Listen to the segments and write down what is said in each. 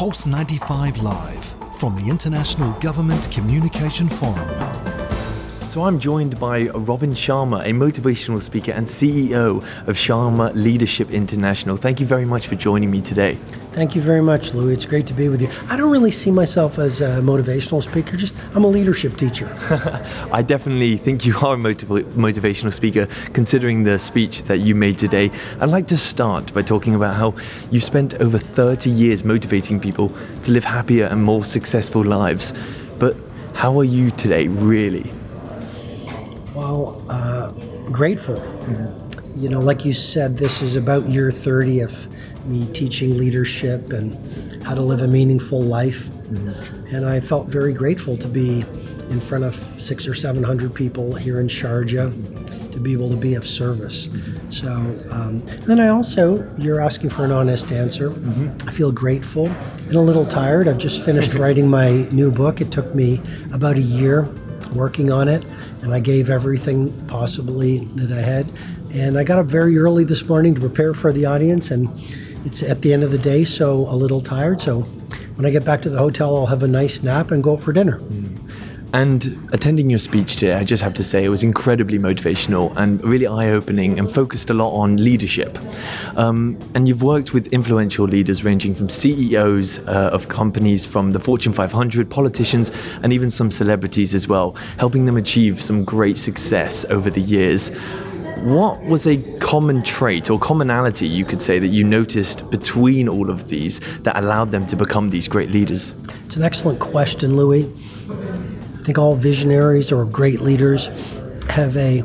Pulse 95 Live from the International Government Communication Forum. So I'm joined by Robin Sharma, a motivational speaker and CEO of Sharma Leadership International. Thank you very much for joining me today. Thank you very much, Louis. It's great to be with you. I don't really see myself as a motivational speaker, just I'm a leadership teacher. I definitely think you are a motiv- motivational speaker, considering the speech that you made today. I'd like to start by talking about how you've spent over 30 years motivating people to live happier and more successful lives. But how are you today, really? Well, uh, grateful. Mm-hmm. You know, like you said, this is about year 30 of me teaching leadership and how to live a meaningful life. Mm-hmm. And I felt very grateful to be in front of six or 700 people here in Sharjah to be able to be of service. Mm-hmm. So, um, then I also, you're asking for an honest answer. Mm-hmm. I feel grateful and a little tired. I've just finished writing my new book. It took me about a year working on it, and I gave everything possibly that I had. And I got up very early this morning to prepare for the audience, and it's at the end of the day, so a little tired. So when I get back to the hotel, I'll have a nice nap and go for dinner. Mm. And attending your speech today, I just have to say it was incredibly motivational and really eye opening and focused a lot on leadership. Um, and you've worked with influential leaders ranging from CEOs uh, of companies from the Fortune 500, politicians, and even some celebrities as well, helping them achieve some great success over the years. What was a common trait or commonality you could say that you noticed between all of these that allowed them to become these great leaders? It's an excellent question, Louis. Think all visionaries or great leaders have a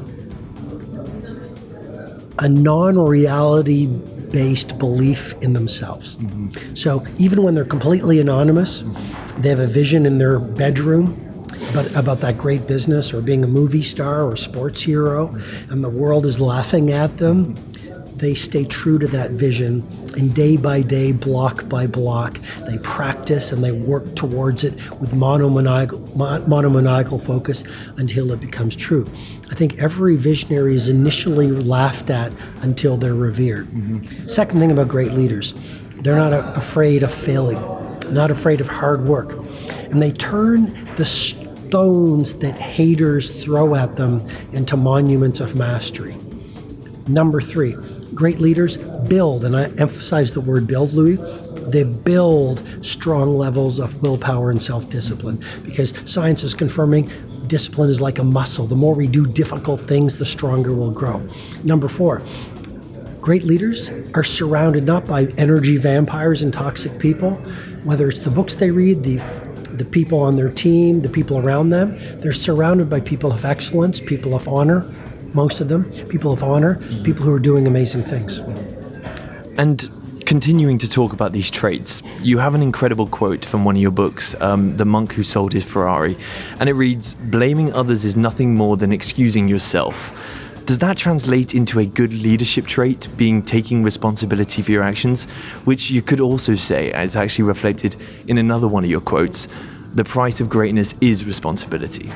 a non-reality based belief in themselves. Mm-hmm. So even when they're completely anonymous, mm-hmm. they have a vision in their bedroom about, about that great business or being a movie star or sports hero, and the world is laughing at them, they stay true to that vision and day by day, block by block, they practice and they work towards it with monomaniacal, monomaniacal focus until it becomes true. I think every visionary is initially laughed at until they're revered. Mm-hmm. Second thing about great leaders, they're not afraid of failing, not afraid of hard work. And they turn the stones that haters throw at them into monuments of mastery. Number three, great leaders build, and I emphasize the word build, Louis. They build strong levels of willpower and self discipline because science is confirming discipline is like a muscle. The more we do difficult things, the stronger we'll grow. Number four, great leaders are surrounded not by energy vampires and toxic people, whether it's the books they read, the the people on their team, the people around them. They're surrounded by people of excellence, people of honor, most of them, people of honor, people who are doing amazing things. And continuing to talk about these traits, you have an incredible quote from one of your books, um, The Monk Who Sold His Ferrari. And it reads Blaming others is nothing more than excusing yourself. Does that translate into a good leadership trait, being taking responsibility for your actions? Which you could also say, as actually reflected in another one of your quotes, the price of greatness is responsibility.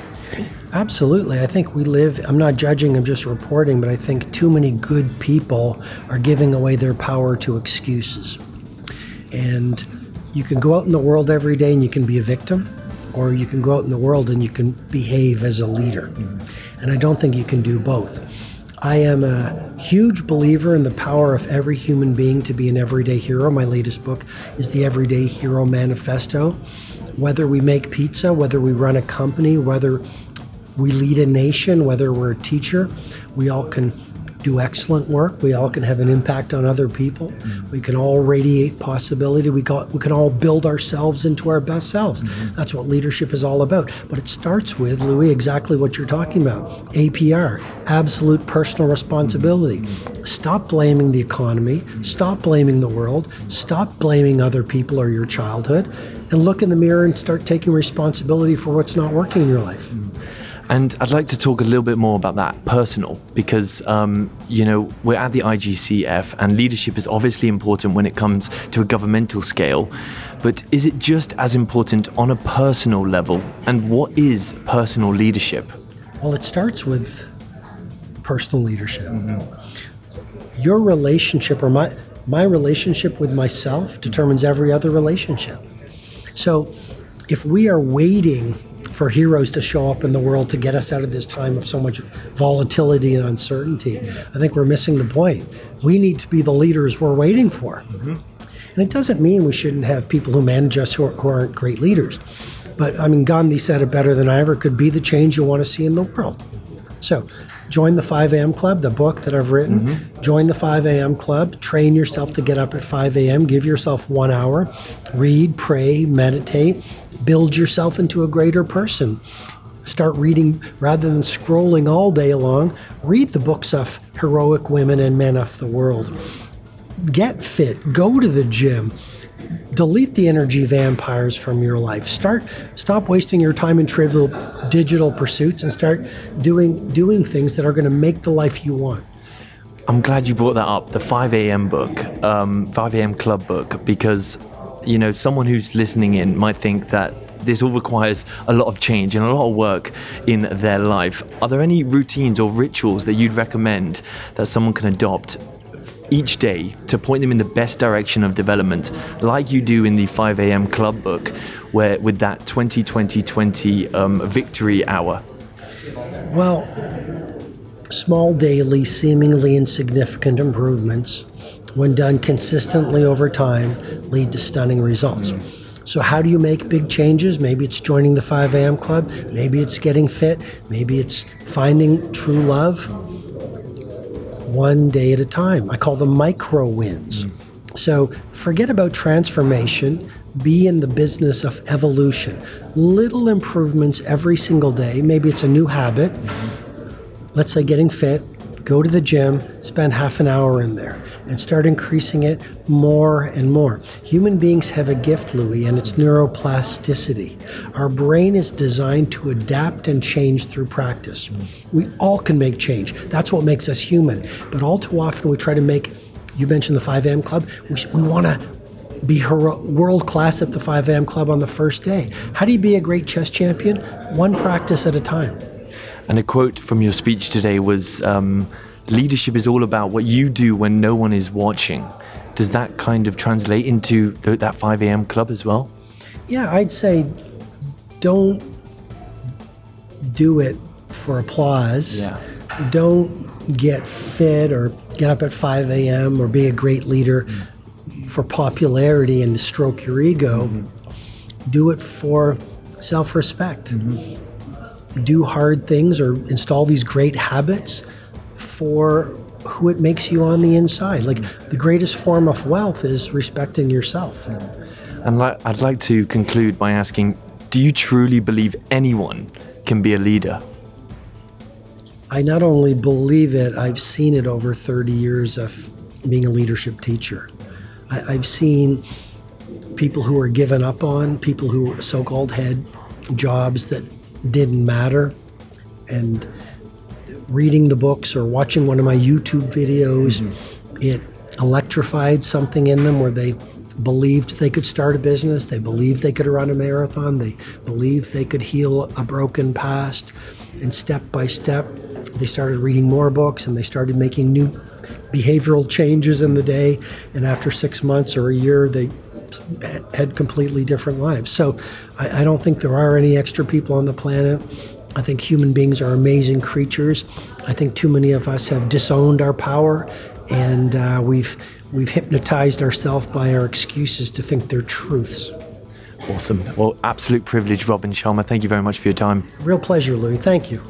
Absolutely. I think we live, I'm not judging, I'm just reporting, but I think too many good people are giving away their power to excuses. And you can go out in the world every day and you can be a victim, or you can go out in the world and you can behave as a leader. Mm-hmm. And I don't think you can do both. I am a huge believer in the power of every human being to be an everyday hero. My latest book is the Everyday Hero Manifesto. Whether we make pizza, whether we run a company, whether we lead a nation, whether we're a teacher, we all can do excellent work. We all can have an impact on other people. Mm-hmm. We can all radiate possibility. We, got, we can all build ourselves into our best selves. Mm-hmm. That's what leadership is all about. But it starts with, Louis, exactly what you're talking about APR, absolute personal responsibility. Mm-hmm. Stop blaming the economy, stop blaming the world, stop blaming other people or your childhood, and look in the mirror and start taking responsibility for what's not working in your life. And I'd like to talk a little bit more about that personal because, um, you know, we're at the IGCF and leadership is obviously important when it comes to a governmental scale. But is it just as important on a personal level? And what is personal leadership? Well, it starts with personal leadership. Mm-hmm. Your relationship or my my relationship with myself determines every other relationship. So if we are waiting for heroes to show up in the world to get us out of this time of so much volatility and uncertainty, I think we're missing the point. We need to be the leaders we're waiting for. Mm-hmm. And it doesn't mean we shouldn't have people who manage us who, are, who aren't great leaders. But I mean, Gandhi said it better than I ever could be the change you want to see in the world. So join the 5 a.m. club, the book that I've written. Mm-hmm. Join the 5 a.m. club. Train yourself to get up at 5 a.m. Give yourself one hour. Read, pray, meditate. Build yourself into a greater person. Start reading rather than scrolling all day long. Read the books of heroic women and men of the world. Get fit. Go to the gym delete the energy vampires from your life. Start stop wasting your time in trivial digital pursuits and start doing doing things that are going to make the life you want. I'm glad you brought that up. The 5 a.m. book, um, 5 a.m. club book, because you know someone who's listening in might think that this all requires a lot of change and a lot of work in their life. Are there any routines or rituals that you'd recommend that someone can adopt each day to point them in the best direction of development, like you do in the 5 a.m. club book, where with that 20 20 20 um, victory hour? Well, small daily, seemingly insignificant improvements, when done consistently over time, lead to stunning results. Mm. So, how do you make big changes? Maybe it's joining the 5 a.m. club, maybe it's getting fit, maybe it's finding true love one day at a time. I call them micro wins. Mm. So forget about transformation. Be in the business of evolution. Little improvements every single day. Maybe it's a new habit. Mm-hmm. Let's say getting fit, go to the gym, spend half an hour in there and start increasing it more and more. Human beings have a gift, Louis, and it's neuroplasticity. Our brain is designed to adapt and change through practice. We all can make change. That's what makes us human. But all too often we try to make, you mentioned the 5 a.m. club, we, we want to be world class at the 5 a.m. club on the first day. How do you be a great chess champion? One practice at a time. And a quote from your speech today was um, leadership is all about what you do when no one is watching. Does that kind of translate into the, that 5 a.m. club as well? Yeah, I'd say don't do it for applause. Yeah. Don't get fit or get up at 5 a.m. or be a great leader mm. for popularity and to stroke your ego. Mm-hmm. Do it for self respect. Mm-hmm. Do hard things or install these great habits for who it makes you on the inside. Like the greatest form of wealth is respecting yourself. And I'd like to conclude by asking do you truly believe anyone can be a leader? I not only believe it, I've seen it over 30 years of being a leadership teacher. I, have seen people who are given up on, people who so called had jobs that didn't matter, and reading the books or watching one of my YouTube videos, mm-hmm. it electrified something in them where they believed they could start a business, they believed they could run a marathon, they believed they could heal a broken past. And step by step, they started reading more books and they started making new behavioral changes in the day. And after six months or a year, they had completely different lives. So I, I don't think there are any extra people on the planet I think human beings are amazing creatures. I think too many of us have disowned our power, and uh, we've we've hypnotized ourselves by our excuses to think they're truths. Awesome. Well, absolute privilege, Robin Sharma. Thank you very much for your time. Real pleasure, Louis. Thank you.